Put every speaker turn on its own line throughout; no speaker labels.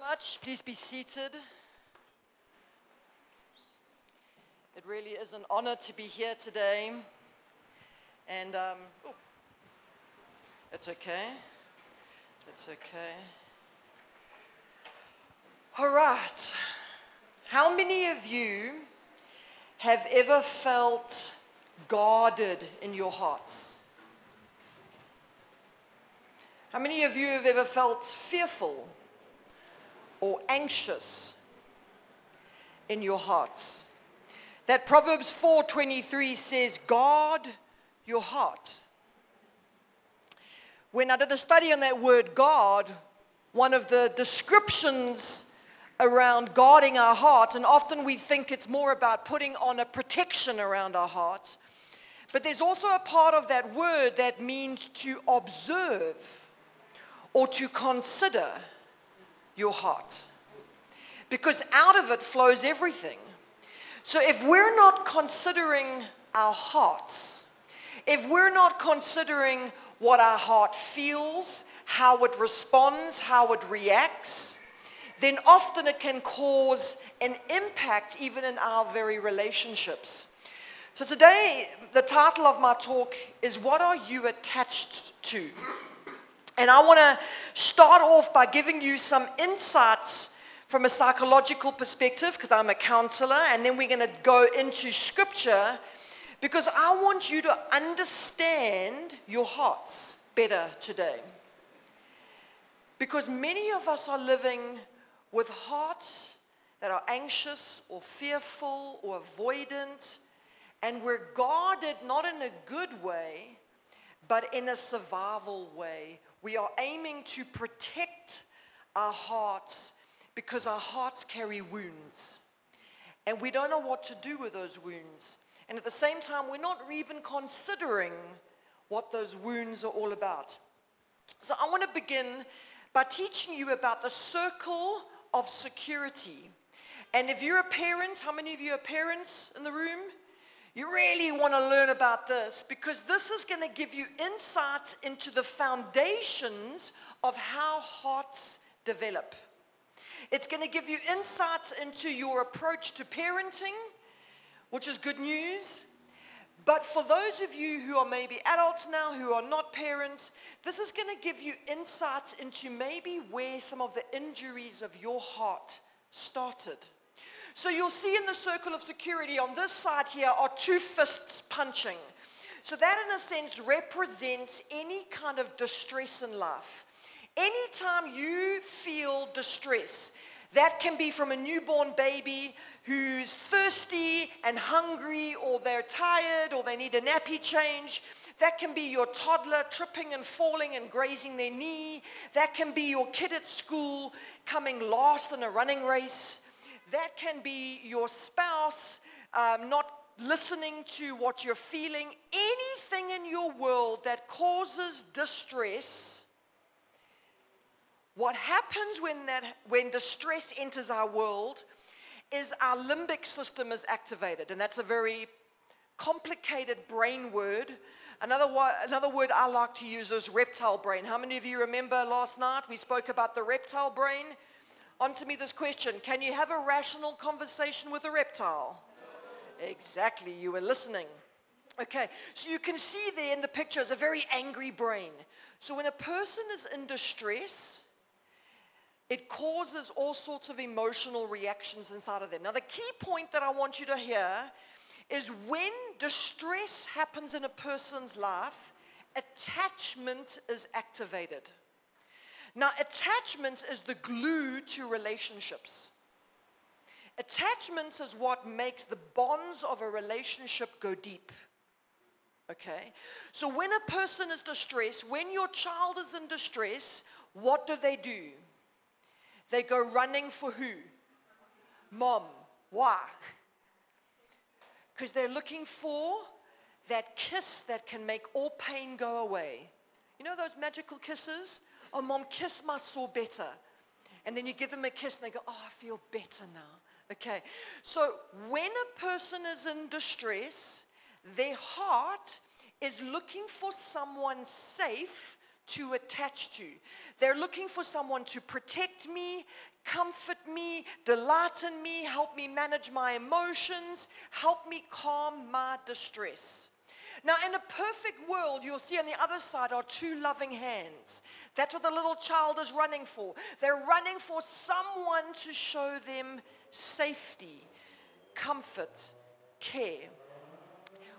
much. Please be seated. It really is an honor to be here today. And um, oh, it's okay. It's okay. All right. How many of you have ever felt guarded in your hearts? How many of you have ever felt fearful or anxious in your hearts? That Proverbs 4:23 says, "Guard your heart." When I did a study on that word guard, one of the descriptions around guarding our hearts, and often we think it's more about putting on a protection around our hearts. But there's also a part of that word that means to observe or to consider your heart. Because out of it flows everything. So if we're not considering our hearts, if we're not considering what our heart feels, how it responds, how it reacts, then often it can cause an impact even in our very relationships. So today, the title of my talk is What Are You Attached to? And I want to start off by giving you some insights from a psychological perspective, because I'm a counselor, and then we're going to go into scripture, because I want you to understand your hearts better today. Because many of us are living with hearts that are anxious or fearful or avoidant, and we're guarded not in a good way, but in a survival way we are aiming to protect our hearts because our hearts carry wounds. And we don't know what to do with those wounds. And at the same time, we're not even considering what those wounds are all about. So I want to begin by teaching you about the circle of security. And if you're a parent, how many of you are parents in the room? You really want to learn about this because this is going to give you insights into the foundations of how hearts develop. It's going to give you insights into your approach to parenting, which is good news. But for those of you who are maybe adults now, who are not parents, this is going to give you insights into maybe where some of the injuries of your heart started. So you'll see in the circle of security on this side here are two fists punching. So that, in a sense, represents any kind of distress in life. Anytime you feel distress, that can be from a newborn baby who's thirsty and hungry, or they're tired, or they need a nappy change. That can be your toddler tripping and falling and grazing their knee. That can be your kid at school coming last in a running race. That can be your spouse um, not listening to what you're feeling. Anything in your world that causes distress. What happens when, that, when distress enters our world is our limbic system is activated. And that's a very complicated brain word. Another, another word I like to use is reptile brain. How many of you remember last night we spoke about the reptile brain? Answer me this question Can you have a rational conversation with a reptile? Exactly, you were listening. Okay, so you can see there in the picture is a very angry brain. So when a person is in distress, it causes all sorts of emotional reactions inside of them. Now, the key point that I want you to hear is when distress happens in a person's life, attachment is activated. Now, attachments is the glue to relationships. Attachments is what makes the bonds of a relationship go deep. Okay? So, when a person is distressed, when your child is in distress, what do they do? They go running for who? Mom. Why? Because they're looking for that kiss that can make all pain go away. You know those magical kisses? Oh, mom, kiss my sore better. And then you give them a kiss and they go, Oh, I feel better now. Okay. So when a person is in distress, their heart is looking for someone safe to attach to. They're looking for someone to protect me, comfort me, delight in me, help me manage my emotions, help me calm my distress. Now, in a perfect world, you'll see on the other side are two loving hands. That's what the little child is running for. They're running for someone to show them safety, comfort, care.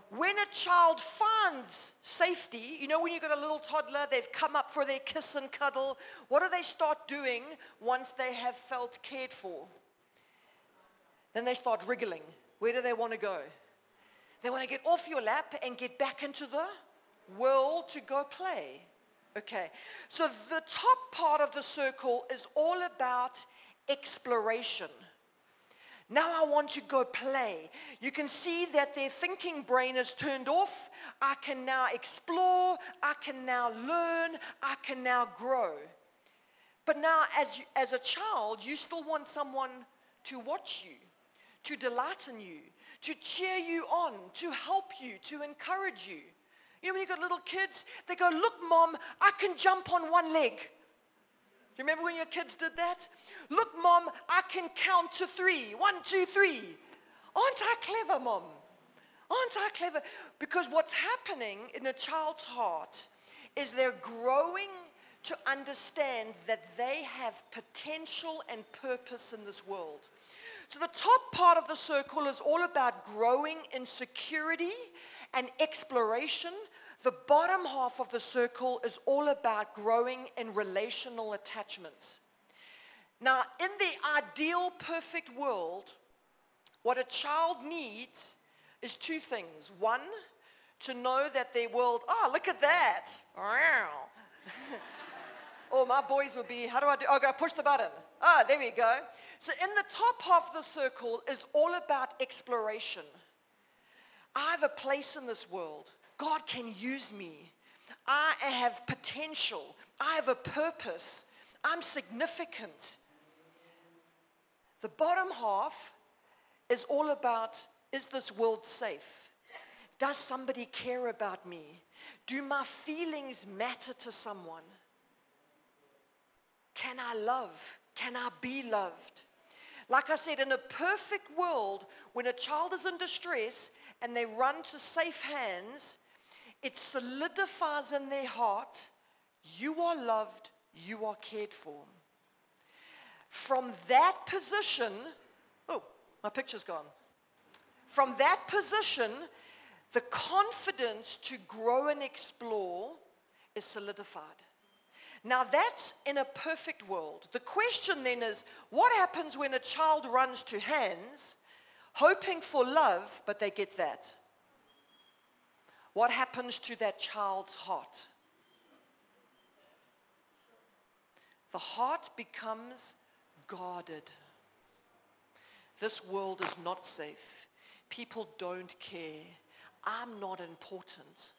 When a child finds safety, you know, when you've got a little toddler, they've come up for their kiss and cuddle, what do they start doing once they have felt cared for? Then they start wriggling. Where do they want to go? They want to get off your lap and get back into the world to go play. Okay, so the top part of the circle is all about exploration. Now I want to go play. You can see that their thinking brain is turned off. I can now explore. I can now learn. I can now grow. But now, as, as a child, you still want someone to watch you, to delight in you, to cheer you on, to help you, to encourage you. You know, when you've got little kids, they go, Look, mom, I can jump on one leg. Do you remember when your kids did that? Look, mom, I can count to three. One, two, three. Aren't I clever, mom? Aren't I clever? Because what's happening in a child's heart is they're growing to understand that they have potential and purpose in this world. So, the top part of the circle is all about growing in security and exploration. The bottom half of the circle is all about growing in relational attachment. Now, in the ideal, perfect world, what a child needs is two things. One, to know that their world, oh, look at that. oh, my boys would be, how do I do? Oh, gotta push the button. Ah, there we go. So, in the top half of the circle is all about exploration. I have a place in this world. God can use me. I have potential. I have a purpose. I'm significant. The bottom half is all about is this world safe? Does somebody care about me? Do my feelings matter to someone? Can I love? Can I be loved? Like I said, in a perfect world, when a child is in distress and they run to safe hands, it solidifies in their heart you are loved, you are cared for. From that position, oh, my picture's gone. From that position, the confidence to grow and explore is solidified. Now, that's in a perfect world. The question then is what happens when a child runs to hands, hoping for love, but they get that? What happens to that child's heart? The heart becomes guarded. This world is not safe. People don't care. I'm not important.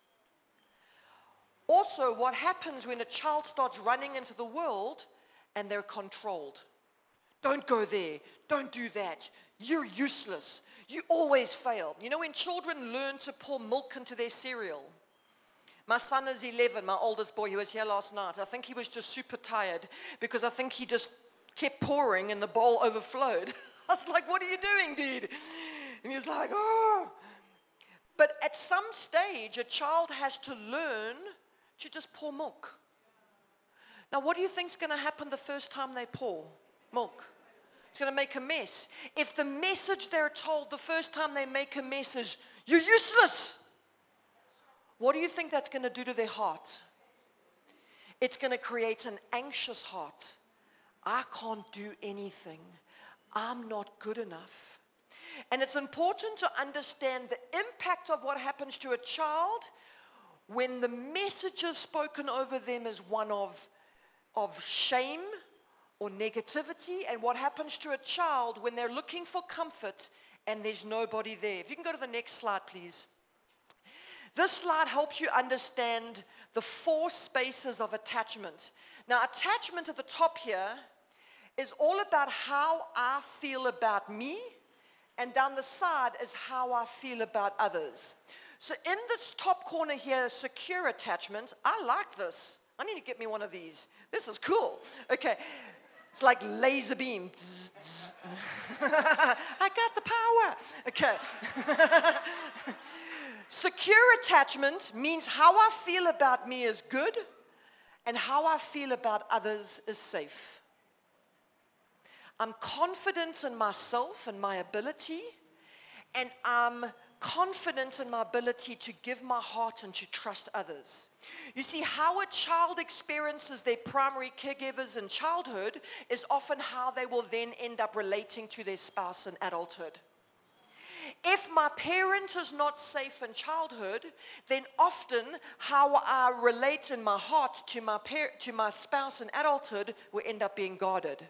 Also, what happens when a child starts running into the world and they're controlled? Don't go there. Don't do that. You're useless. You always fail. You know, when children learn to pour milk into their cereal, my son is 11, my oldest boy, he was here last night. I think he was just super tired because I think he just kept pouring and the bowl overflowed. I was like, What are you doing, dude? And he's like, Oh. But at some stage, a child has to learn to just pour milk. Now, what do you think is going to happen the first time they pour milk? It's going to make a mess. If the message they're told the first time they make a mess is, you're useless, what do you think that's going to do to their heart? It's going to create an anxious heart. I can't do anything. I'm not good enough. And it's important to understand the impact of what happens to a child when the message is spoken over them is one of, of shame or negativity and what happens to a child when they're looking for comfort and there's nobody there. If you can go to the next slide, please. This slide helps you understand the four spaces of attachment. Now, attachment at the top here is all about how I feel about me, and down the side is how I feel about others. So, in this top corner here, secure attachment, I like this. I need to get me one of these. This is cool. Okay. It's like laser beam. I got the power. Okay. Secure attachment means how I feel about me is good and how I feel about others is safe. I'm confident in myself and my ability, and I'm confident in my ability to give my heart and to trust others. You see, how a child experiences their primary caregivers in childhood is often how they will then end up relating to their spouse in adulthood. If my parent is not safe in childhood, then often how I relate in my heart to my, par- to my spouse in adulthood will end up being guarded.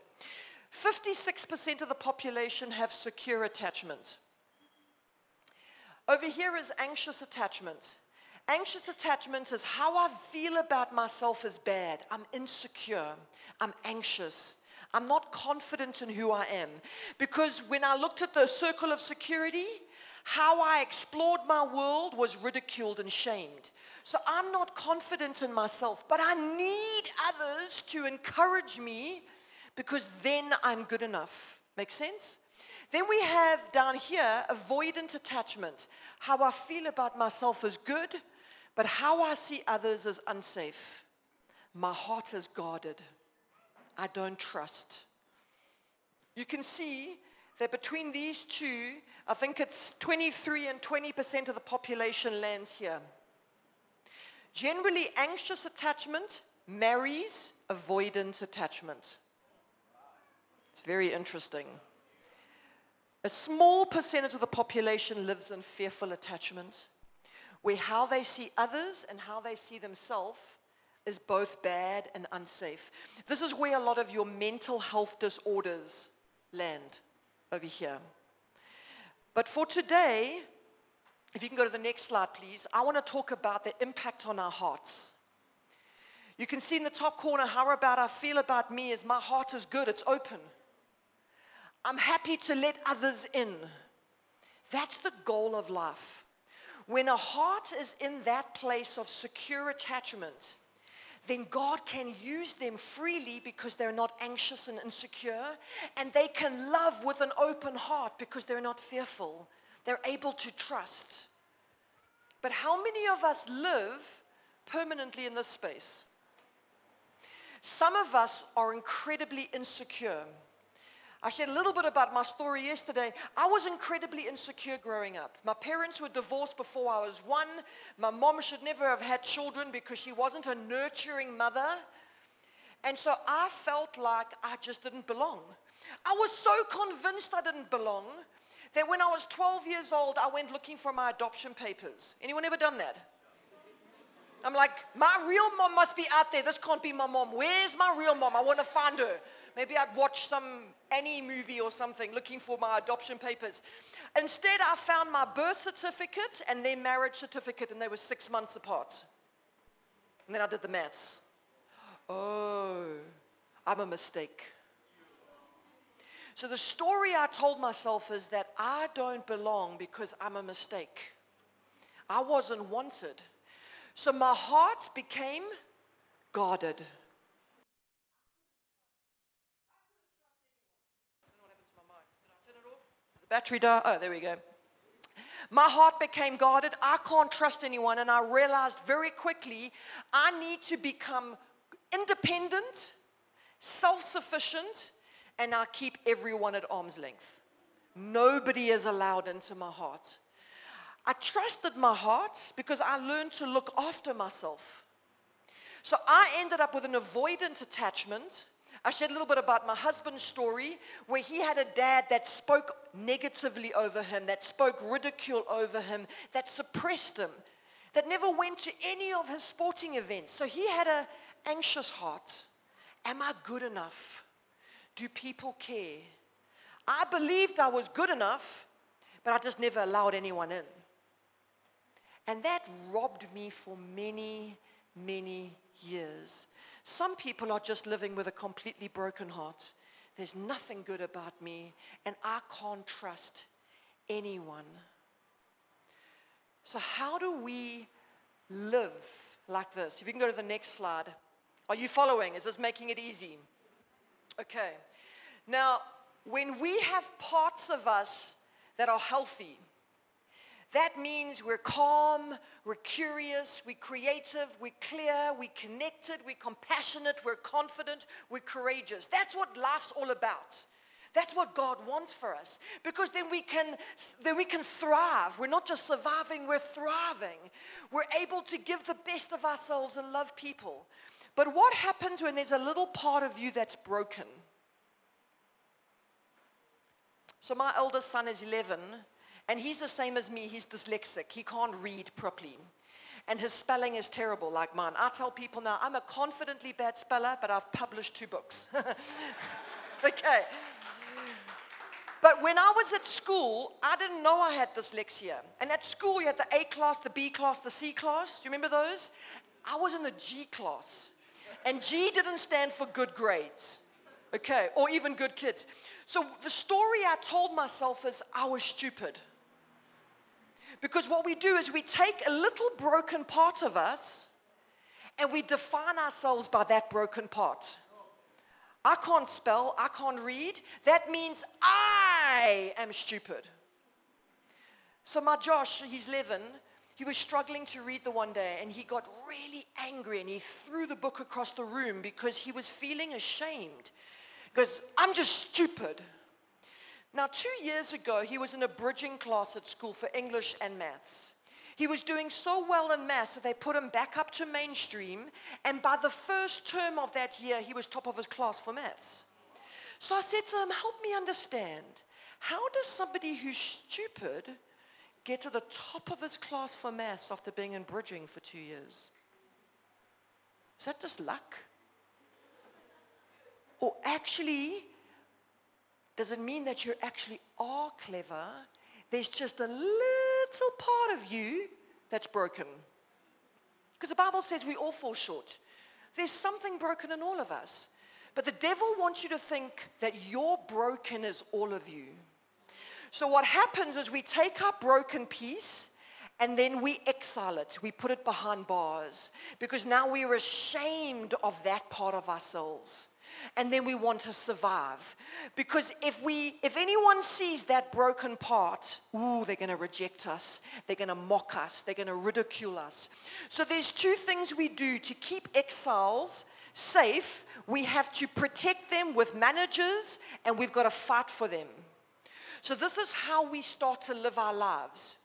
56% of the population have secure attachment. Over here is anxious attachment. Anxious attachment is how I feel about myself is bad. I'm insecure. I'm anxious. I'm not confident in who I am. Because when I looked at the circle of security, how I explored my world was ridiculed and shamed. So I'm not confident in myself, but I need others to encourage me because then I'm good enough. Make sense? Then we have down here avoidant attachment. How I feel about myself is good, but how I see others is unsafe. My heart is guarded. I don't trust. You can see that between these two, I think it's 23 and 20% of the population lands here. Generally, anxious attachment marries avoidant attachment. It's very interesting. A small percentage of the population lives in fearful attachment, where how they see others and how they see themselves is both bad and unsafe. This is where a lot of your mental health disorders land over here. But for today, if you can go to the next slide, please, I want to talk about the impact on our hearts. You can see in the top corner how about I feel about me is my heart is good, it's open. I'm happy to let others in. That's the goal of life. When a heart is in that place of secure attachment, then God can use them freely because they're not anxious and insecure, and they can love with an open heart because they're not fearful. They're able to trust. But how many of us live permanently in this space? Some of us are incredibly insecure. I shared a little bit about my story yesterday. I was incredibly insecure growing up. My parents were divorced before I was one. My mom should never have had children because she wasn't a nurturing mother. And so I felt like I just didn't belong. I was so convinced I didn't belong that when I was 12 years old, I went looking for my adoption papers. Anyone ever done that? I'm like, my real mom must be out there. This can't be my mom. Where's my real mom? I want to find her. Maybe I'd watch some Annie movie or something looking for my adoption papers. Instead, I found my birth certificate and their marriage certificate, and they were six months apart. And then I did the maths. Oh, I'm a mistake. So the story I told myself is that I don't belong because I'm a mistake. I wasn't wanted. So my heart became guarded. Battery died. Oh, there we go. My heart became guarded. I can't trust anyone. And I realized very quickly I need to become independent, self sufficient, and I keep everyone at arm's length. Nobody is allowed into my heart. I trusted my heart because I learned to look after myself. So I ended up with an avoidant attachment I shared a little bit about my husband's story where he had a dad that spoke negatively over him, that spoke ridicule over him, that suppressed him, that never went to any of his sporting events. So he had an anxious heart. Am I good enough? Do people care? I believed I was good enough, but I just never allowed anyone in. And that robbed me for many, many years. Some people are just living with a completely broken heart. There's nothing good about me, and I can't trust anyone. So, how do we live like this? If you can go to the next slide. Are you following? Is this making it easy? Okay. Now, when we have parts of us that are healthy, that means we're calm, we're curious, we're creative, we're clear, we're connected, we're compassionate, we're confident, we're courageous. That's what life's all about. That's what God wants for us because then we can then we can thrive. We're not just surviving, we're thriving. We're able to give the best of ourselves and love people. But what happens when there's a little part of you that's broken? So my eldest son is 11 and he's the same as me, he's dyslexic. He can't read properly. And his spelling is terrible, like mine. I tell people now, I'm a confidently bad speller, but I've published two books. okay. But when I was at school, I didn't know I had dyslexia. And at school, you had the A class, the B class, the C class. Do you remember those? I was in the G class. And G didn't stand for good grades, okay, or even good kids. So the story I told myself is I was stupid. Because what we do is we take a little broken part of us and we define ourselves by that broken part. I can't spell, I can't read. That means I am stupid. So, my Josh, he's 11, he was struggling to read the one day and he got really angry and he threw the book across the room because he was feeling ashamed. Because I'm just stupid. Now, two years ago, he was in a bridging class at school for English and maths. He was doing so well in maths that they put him back up to mainstream, and by the first term of that year, he was top of his class for maths. So I said to him, Help me understand. How does somebody who's stupid get to the top of his class for maths after being in bridging for two years? Is that just luck? Or actually, does it mean that you actually are clever. There's just a little part of you that's broken. Because the Bible says we all fall short. There's something broken in all of us. But the devil wants you to think that you're broken as all of you. So what happens is we take our broken piece and then we exile it. We put it behind bars because now we're ashamed of that part of ourselves and then we want to survive. Because if we if anyone sees that broken part, ooh, they're going to reject us. They're going to mock us. They're going to ridicule us. So there's two things we do to keep exiles safe. We have to protect them with managers and we've got to fight for them. So this is how we start to live our lives.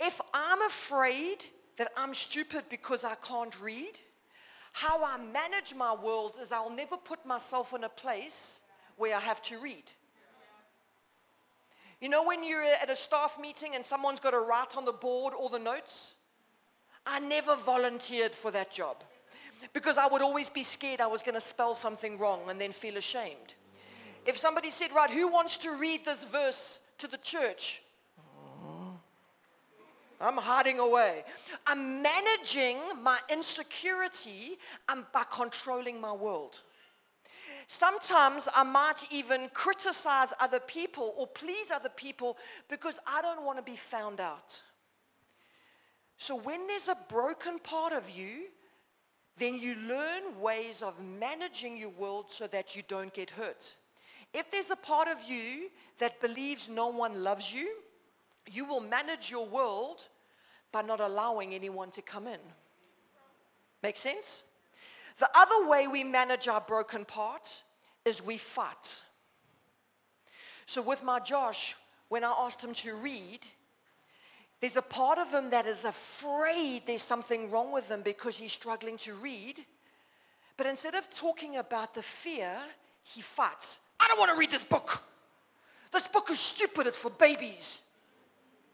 If I'm afraid that I'm stupid because I can't read, how I manage my world is I'll never put myself in a place where I have to read. You know, when you're at a staff meeting and someone's got to write on the board all the notes? I never volunteered for that job because I would always be scared I was going to spell something wrong and then feel ashamed. If somebody said, Right, who wants to read this verse to the church? I'm hiding away. I'm managing my insecurity and by controlling my world. Sometimes I might even criticize other people or please other people because I don't want to be found out. So when there's a broken part of you, then you learn ways of managing your world so that you don't get hurt. If there's a part of you that believes no one loves you, you will manage your world by not allowing anyone to come in. Make sense? The other way we manage our broken part is we fight. So, with my Josh, when I asked him to read, there's a part of him that is afraid there's something wrong with him because he's struggling to read. But instead of talking about the fear, he fights. I don't want to read this book. This book is stupid, it's for babies.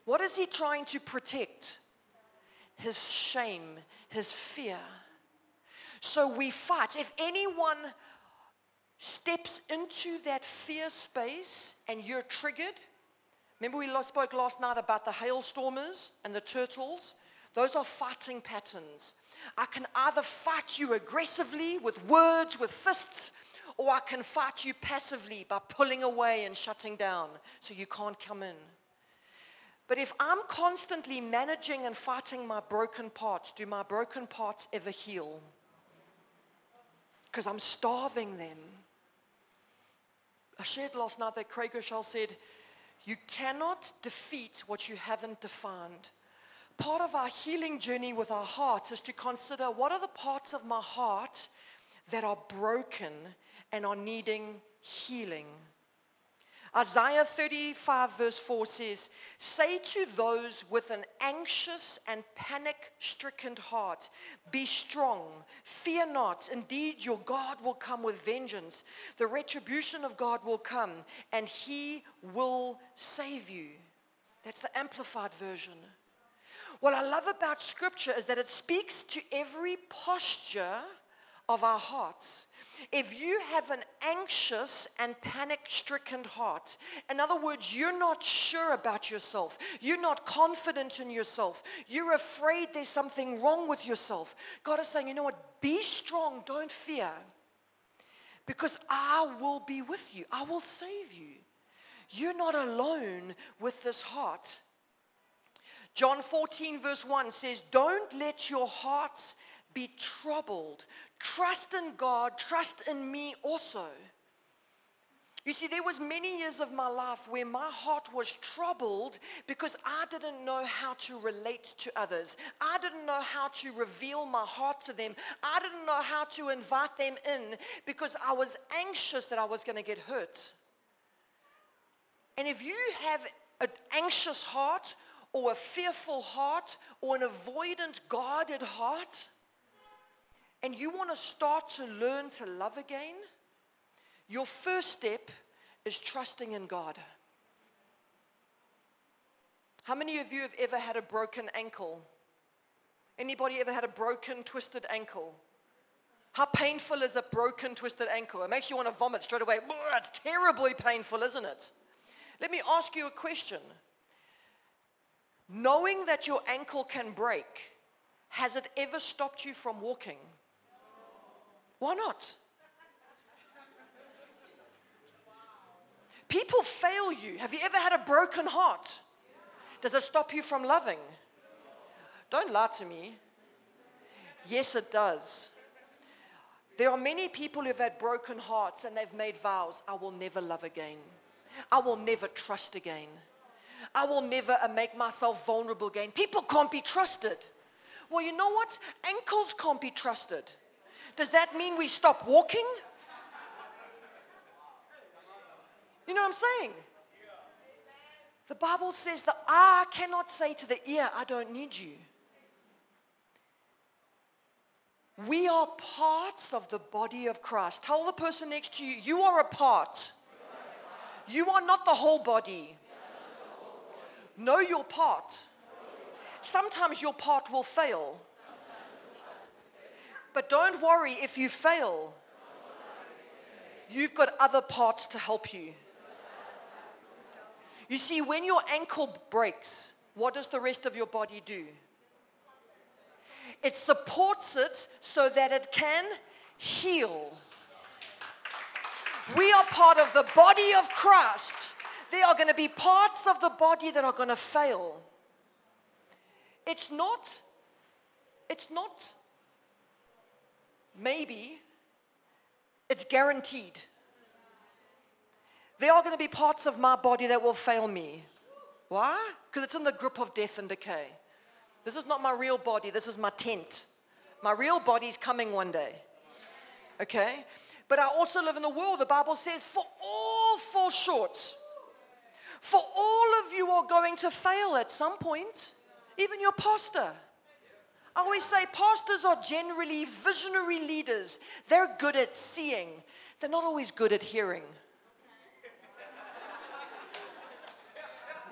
What is he trying to protect? His shame, his fear. So we fight. If anyone steps into that fear space and you're triggered, remember we spoke last night about the hailstormers and the turtles? Those are fighting patterns. I can either fight you aggressively with words, with fists, or I can fight you passively by pulling away and shutting down so you can't come in. But if I'm constantly managing and fighting my broken parts, do my broken parts ever heal? because I'm starving them. I shared last night that Craig Groeschel said, You cannot defeat what you haven't defined. Part of our healing journey with our heart is to consider what are the parts of my heart that are broken and are needing healing. Isaiah 35, verse 4 says, Say to those with an anxious and panic stricken heart, Be strong, fear not. Indeed, your God will come with vengeance. The retribution of God will come, and he will save you. That's the amplified version. What I love about scripture is that it speaks to every posture of our hearts. If you have an anxious and panic stricken heart, in other words, you're not sure about yourself, you're not confident in yourself, you're afraid there's something wrong with yourself, God is saying, you know what? Be strong, don't fear, because I will be with you, I will save you. You're not alone with this heart. John 14, verse 1 says, Don't let your hearts be troubled. Trust in God, trust in me also. You see, there was many years of my life where my heart was troubled because I didn't know how to relate to others. I didn't know how to reveal my heart to them. I didn't know how to invite them in because I was anxious that I was going to get hurt. And if you have an anxious heart or a fearful heart or an avoidant, guarded heart, and you want to start to learn to love again, your first step is trusting in God. How many of you have ever had a broken ankle? Anybody ever had a broken, twisted ankle? How painful is a broken, twisted ankle? It makes you want to vomit straight away. It's terribly painful, isn't it? Let me ask you a question. Knowing that your ankle can break, has it ever stopped you from walking? Why not? People fail you. Have you ever had a broken heart? Does it stop you from loving? Don't lie to me. Yes, it does. There are many people who've had broken hearts and they've made vows I will never love again. I will never trust again. I will never uh, make myself vulnerable again. People can't be trusted. Well, you know what? Ankles can't be trusted. Does that mean we stop walking? You know what I'm saying? The Bible says the eye cannot say to the ear, I don't need you. We are parts of the body of Christ. Tell the person next to you, you are a part. You are not the whole body. Know your part. Sometimes your part will fail. But don't worry if you fail. You've got other parts to help you. You see, when your ankle breaks, what does the rest of your body do? It supports it so that it can heal. We are part of the body of Christ. There are going to be parts of the body that are going to fail. It's not, it's not maybe, it's guaranteed. There are going to be parts of my body that will fail me. Why? Because it's in the grip of death and decay. This is not my real body, this is my tent. My real body is coming one day. Okay? But I also live in the world. The Bible says, for all fall short. For all of you are going to fail at some point, even your pastor. I always say pastors are generally visionary leaders. They're good at seeing, they're not always good at hearing.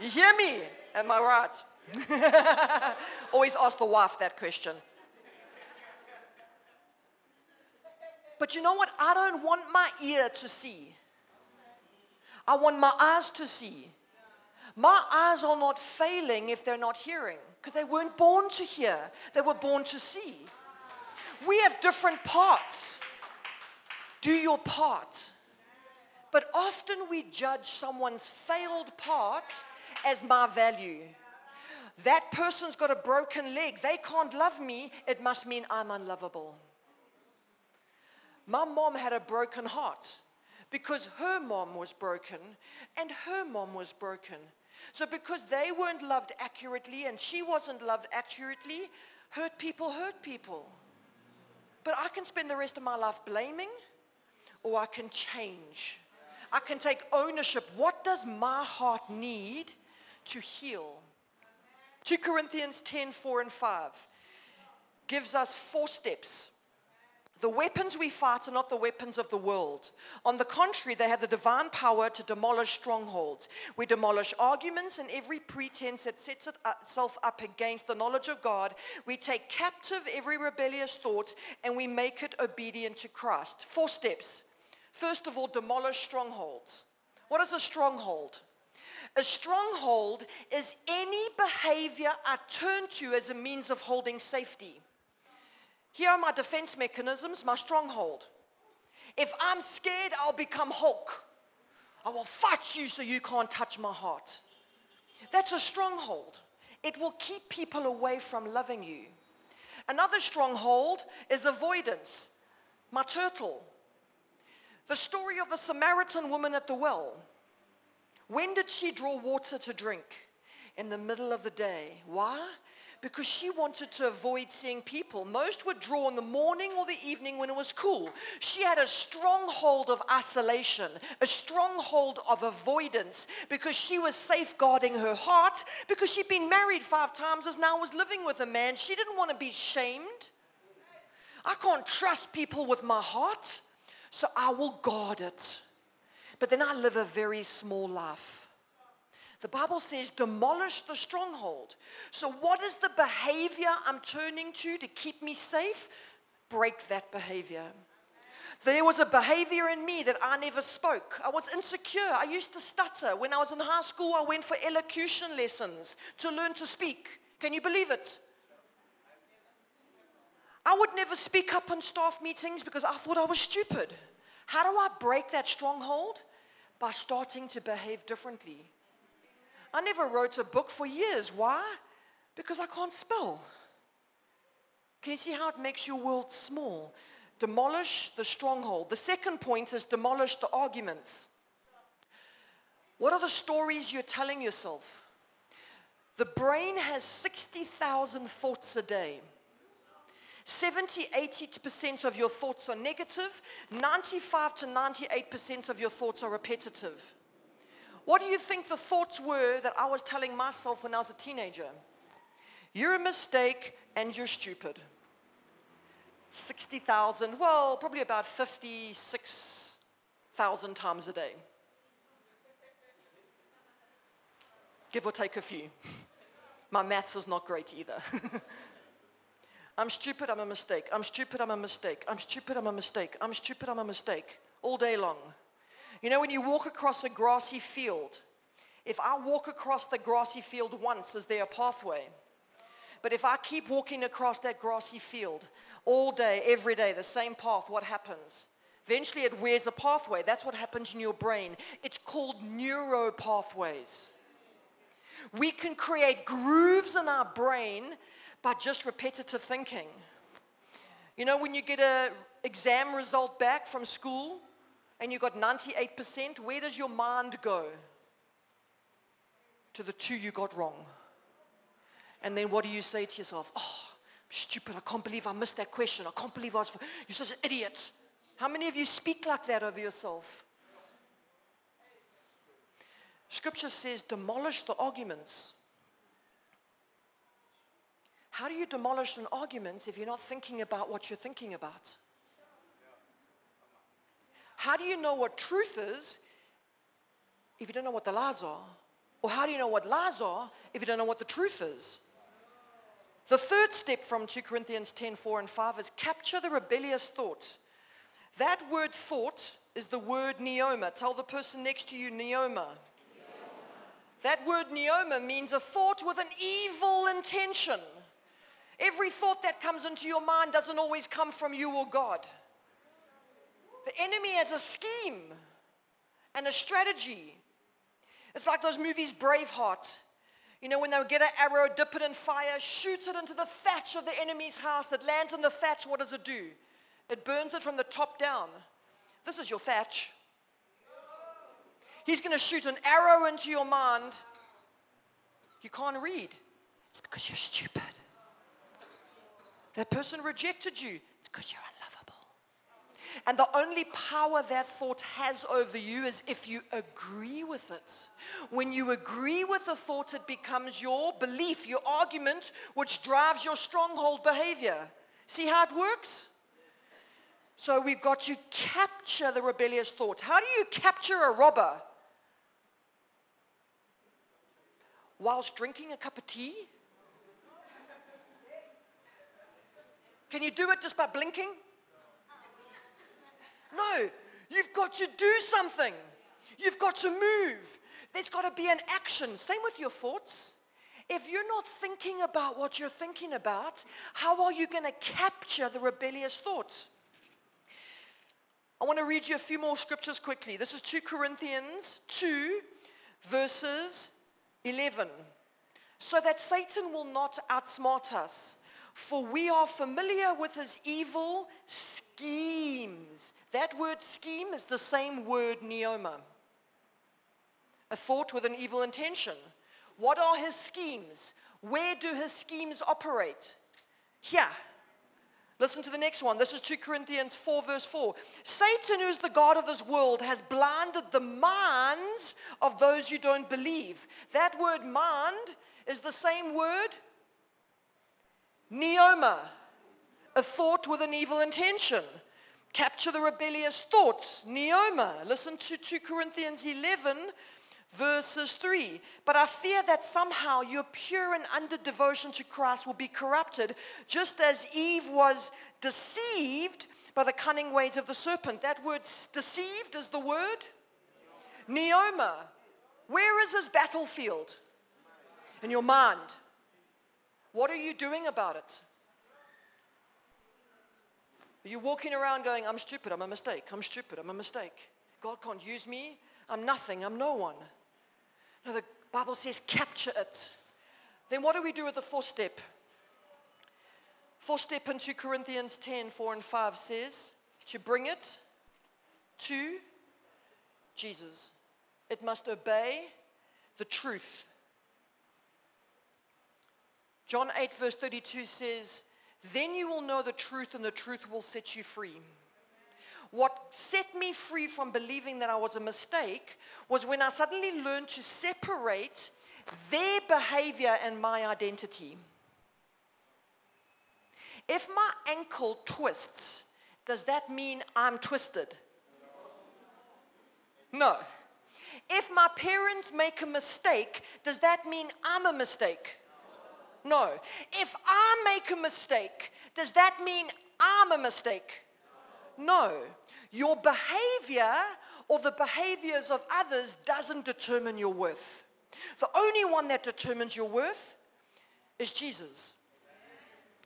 You hear me? Am I right? always ask the wife that question. But you know what? I don't want my ear to see. I want my eyes to see. My eyes are not failing if they're not hearing because they weren't born to hear, they were born to see. We have different parts. Do your part. But often we judge someone's failed part as my value. That person's got a broken leg. They can't love me. It must mean I'm unlovable. My mom had a broken heart because her mom was broken and her mom was broken. So, because they weren't loved accurately and she wasn't loved accurately, hurt people hurt people. But I can spend the rest of my life blaming or I can change. I can take ownership. What does my heart need to heal? 2 Corinthians 10 4 and 5 gives us four steps. The weapons we fight are not the weapons of the world. On the contrary, they have the divine power to demolish strongholds. We demolish arguments and every pretense that sets uh, itself up against the knowledge of God. We take captive every rebellious thought and we make it obedient to Christ. Four steps. First of all, demolish strongholds. What is a stronghold? A stronghold is any behavior I turn to as a means of holding safety. Here are my defense mechanisms, my stronghold. If I'm scared, I'll become Hulk. I will fight you so you can't touch my heart. That's a stronghold. It will keep people away from loving you. Another stronghold is avoidance. My turtle. The story of the Samaritan woman at the well. When did she draw water to drink? In the middle of the day. Why? Because she wanted to avoid seeing people. Most would draw in the morning or the evening when it was cool. She had a stronghold of isolation, a stronghold of avoidance because she was safeguarding her heart because she'd been married five times as now was living with a man. She didn't want to be shamed. I can't trust people with my heart, so I will guard it. But then I live a very small life. The Bible says, demolish the stronghold. So, what is the behavior I'm turning to to keep me safe? Break that behavior. There was a behavior in me that I never spoke. I was insecure. I used to stutter. When I was in high school, I went for elocution lessons to learn to speak. Can you believe it? I would never speak up on staff meetings because I thought I was stupid. How do I break that stronghold? By starting to behave differently. I never wrote a book for years. Why? Because I can't spell. Can you see how it makes your world small? Demolish the stronghold. The second point is demolish the arguments. What are the stories you're telling yourself? The brain has 60,000 thoughts a day. 70, 80% of your thoughts are negative. negative, 95 to 98% of your thoughts are repetitive. What do you think the thoughts were that I was telling myself when I was a teenager? You're a mistake and you're stupid. 60,000, well, probably about 56,000 times a day. Give or take a few. My maths is not great either. I'm stupid, I'm a mistake. I'm stupid, I'm a mistake. I'm stupid, I'm a mistake. I'm stupid, I'm a mistake. All day long. You know, when you walk across a grassy field, if I walk across the grassy field once, is there a pathway? But if I keep walking across that grassy field all day, every day, the same path, what happens? Eventually it wears a pathway. That's what happens in your brain. It's called neuro pathways. We can create grooves in our brain by just repetitive thinking. You know, when you get an exam result back from school, and you got 98%, where does your mind go? To the two you got wrong. And then what do you say to yourself? Oh, stupid, I can't believe I missed that question. I can't believe I was, you're such an idiot. How many of you speak like that over yourself? Scripture says, demolish the arguments. How do you demolish an argument if you're not thinking about what you're thinking about? How do you know what truth is if you don't know what the lies are? Or how do you know what lies are if you don't know what the truth is? The third step from 2 Corinthians 10 4 and 5 is capture the rebellious thought. That word thought is the word neoma. Tell the person next to you, neoma. That word neoma means a thought with an evil intention. Every thought that comes into your mind doesn't always come from you or God. The enemy has a scheme and a strategy. It's like those movies, Braveheart. You know, when they get an arrow, dip it in fire, shoots it into the thatch of the enemy's house that lands in the thatch, what does it do? it burns it from the top down. This is your thatch. He's going to shoot an arrow into your mind. You can't read. It's because you're stupid. That person rejected you. It's because you're. And the only power that thought has over you is if you agree with it. When you agree with the thought, it becomes your belief, your argument, which drives your stronghold behavior. See how it works? So we've got to capture the rebellious thought. How do you capture a robber? whilst drinking a cup of tea? Can you do it just by blinking? No, you've got to do something. You've got to move. There's got to be an action. Same with your thoughts. If you're not thinking about what you're thinking about, how are you going to capture the rebellious thoughts? I want to read you a few more scriptures quickly. This is 2 Corinthians 2, verses 11. So that Satan will not outsmart us, for we are familiar with his evil schemes. That word scheme is the same word neoma, a thought with an evil intention. What are his schemes? Where do his schemes operate? Here. Listen to the next one. This is 2 Corinthians 4, verse 4. Satan, who is the God of this world, has blinded the minds of those who don't believe. That word mind is the same word, neoma, a thought with an evil intention. Capture the rebellious thoughts, neoma. Listen to 2 Corinthians 11, verses 3. But I fear that somehow your pure and under devotion to Christ will be corrupted, just as Eve was deceived by the cunning ways of the serpent. That word deceived is the word neoma. Where is his battlefield? In your mind. What are you doing about it? Are you walking around going, I'm stupid, I'm a mistake, I'm stupid, I'm a mistake. God can't use me, I'm nothing, I'm no one. No, the Bible says capture it. Then what do we do with the fourth step? Fourth step in 2 Corinthians 10 4 and 5 says to bring it to Jesus. It must obey the truth. John 8, verse 32 says, Then you will know the truth, and the truth will set you free. What set me free from believing that I was a mistake was when I suddenly learned to separate their behavior and my identity. If my ankle twists, does that mean I'm twisted? No. If my parents make a mistake, does that mean I'm a mistake? No. If I make a mistake, does that mean I'm a mistake? No. Your behavior or the behaviors of others doesn't determine your worth. The only one that determines your worth is Jesus.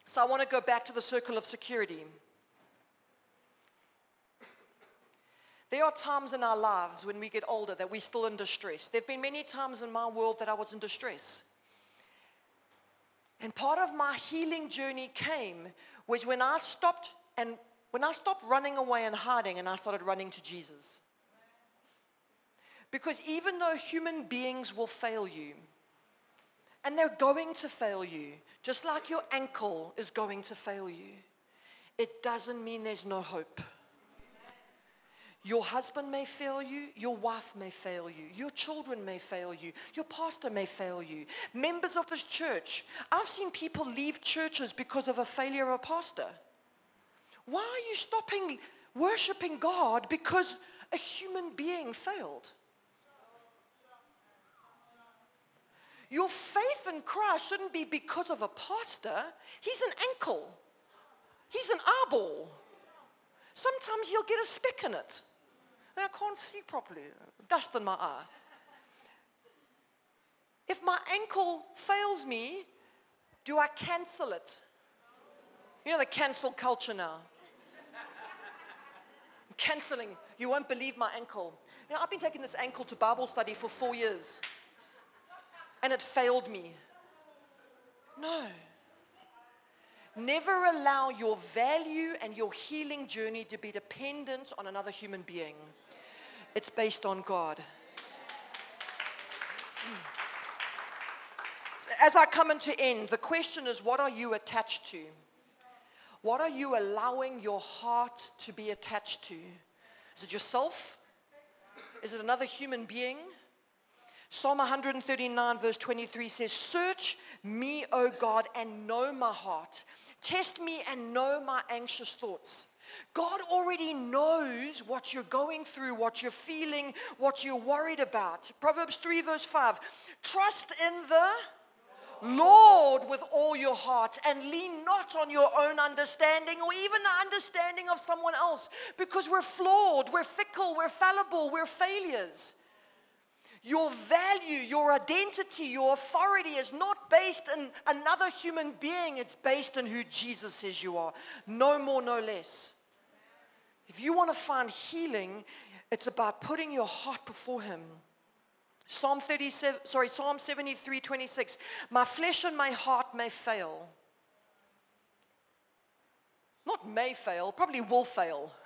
So I want to go back to the circle of security. There are times in our lives when we get older that we're still in distress. There have been many times in my world that I was in distress. And part of my healing journey came was when I stopped and when I stopped running away and hiding and I started running to Jesus. Because even though human beings will fail you, and they're going to fail you, just like your ankle is going to fail you, it doesn't mean there's no hope. Your husband may fail you, your wife may fail you, your children may fail you, your pastor may fail you, members of this church. I've seen people leave churches because of a failure of a pastor. Why are you stopping worshiping God because a human being failed? Your faith in Christ shouldn't be because of a pastor. He's an ankle, he's an eyeball. Sometimes you'll get a speck in it. I can't see properly, dust in my eye. If my ankle fails me, do I cancel it? You know the cancel culture now I'm canceling. You won't believe my ankle. You know, I've been taking this ankle to Bible study for four years, and it failed me. No. Never allow your value and your healing journey to be dependent on another human being. It's based on God. As I come into end, the question is what are you attached to? What are you allowing your heart to be attached to? Is it yourself? Is it another human being? Psalm 139, verse 23 says, Search me, O God, and know my heart. Test me and know my anxious thoughts. God already knows what you're going through, what you're feeling, what you're worried about. Proverbs 3, verse 5 Trust in the Lord with all your heart and lean not on your own understanding or even the understanding of someone else because we're flawed, we're fickle, we're fallible, we're failures. Your value, your identity, your authority is not based in another human being, it's based in who Jesus says you are. No more, no less. If you want to find healing, it's about putting your heart before Him. Psalm 37, sorry, Psalm 73, 26. My flesh and my heart may fail. Not may fail, probably will fail.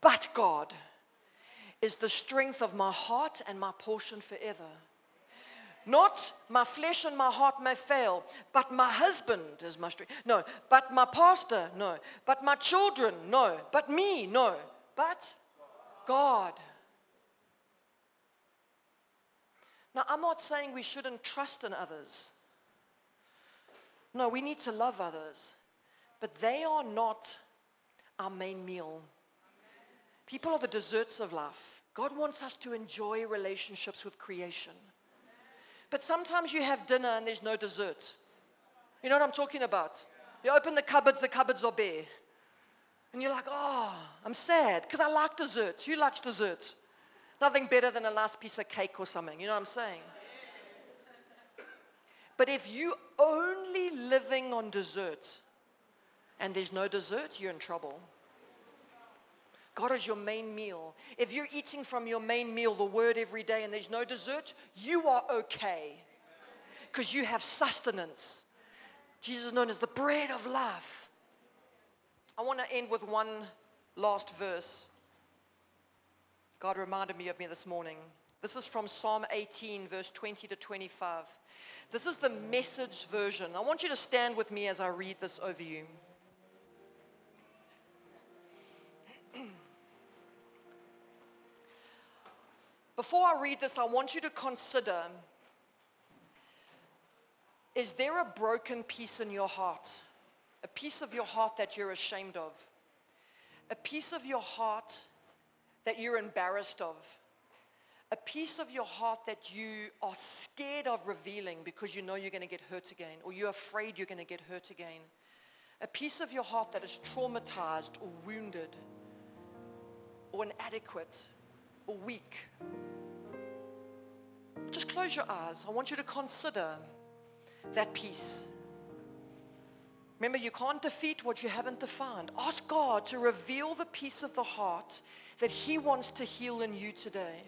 But God is the strength of my heart and my portion forever. Not my flesh and my heart may fail, but my husband is my strength. No, but my pastor, no. But my children, no. But me, no. But God. Now, I'm not saying we shouldn't trust in others. No, we need to love others. But they are not our main meal. People are the desserts of life. God wants us to enjoy relationships with creation. But sometimes you have dinner and there's no dessert. You know what I'm talking about? You open the cupboards, the cupboards are bare. And you're like, oh, I'm sad because I like desserts. Who likes desserts? Nothing better than a nice piece of cake or something. You know what I'm saying? But if you're only living on dessert and there's no dessert, you're in trouble. God is your main meal. If you're eating from your main meal, the word every day, and there's no dessert, you are okay because you have sustenance. Jesus is known as the bread of life. I want to end with one last verse. God reminded me of me this morning. This is from Psalm 18, verse 20 to 25. This is the message version. I want you to stand with me as I read this over you. Before I read this, I want you to consider is there a broken piece in your heart? A piece of your heart that you're ashamed of? A piece of your heart that you're embarrassed of? A piece of your heart that you are scared of revealing because you know you're going to get hurt again or you're afraid you're going to get hurt again? A piece of your heart that is traumatized or wounded or inadequate or weak. Just close your eyes. I want you to consider that piece. Remember, you can't defeat what you haven't defined. Ask God to reveal the peace of the heart that He wants to heal in you today.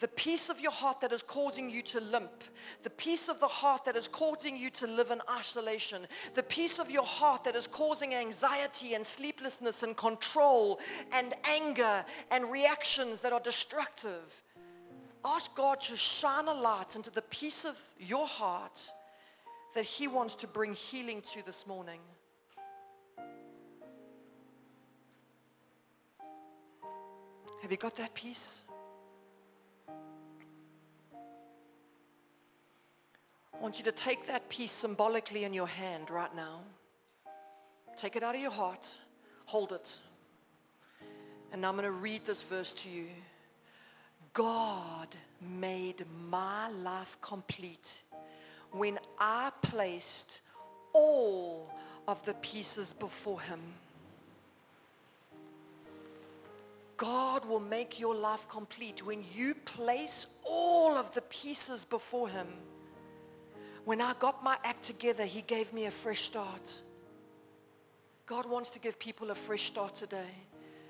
The piece of your heart that is causing you to limp, the piece of the heart that is causing you to live in isolation, the piece of your heart that is causing anxiety and sleeplessness and control and anger and reactions that are destructive. Ask God to shine a light into the piece of your heart that He wants to bring healing to this morning. Have you got that piece? I want you to take that piece symbolically in your hand right now. Take it out of your heart, hold it. And now I'm going to read this verse to you. God made my life complete when I placed all of the pieces before Him. God will make your life complete when you place all of the pieces before Him. When I got my act together, He gave me a fresh start. God wants to give people a fresh start today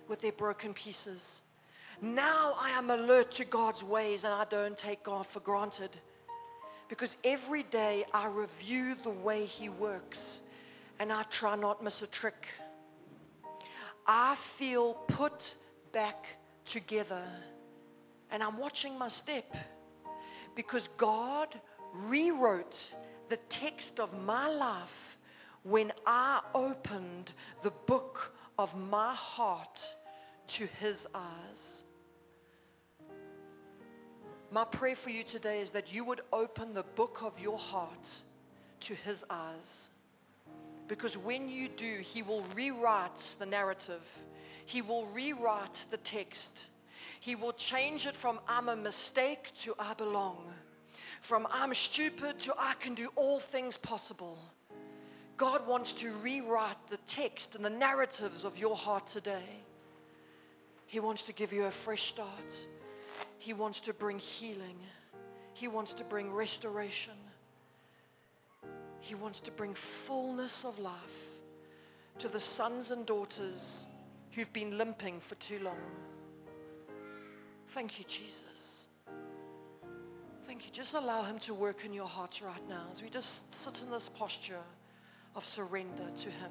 with their broken pieces. Now I am alert to God's ways and I don't take God for granted. Because every day I review the way He works and I try not miss a trick. I feel put back together and I'm watching my step because God rewrote the text of my life when I opened the book of my heart to his eyes. My prayer for you today is that you would open the book of your heart to his eyes. Because when you do, he will rewrite the narrative, he will rewrite the text. He will change it from I'm a mistake to I belong, from I'm stupid to I can do all things possible. God wants to rewrite the text and the narratives of your heart today. He wants to give you a fresh start. He wants to bring healing. He wants to bring restoration. He wants to bring fullness of life to the sons and daughters who've been limping for too long. Thank you, Jesus. Thank you. Just allow Him to work in your hearts right now as we just sit in this posture of surrender to Him.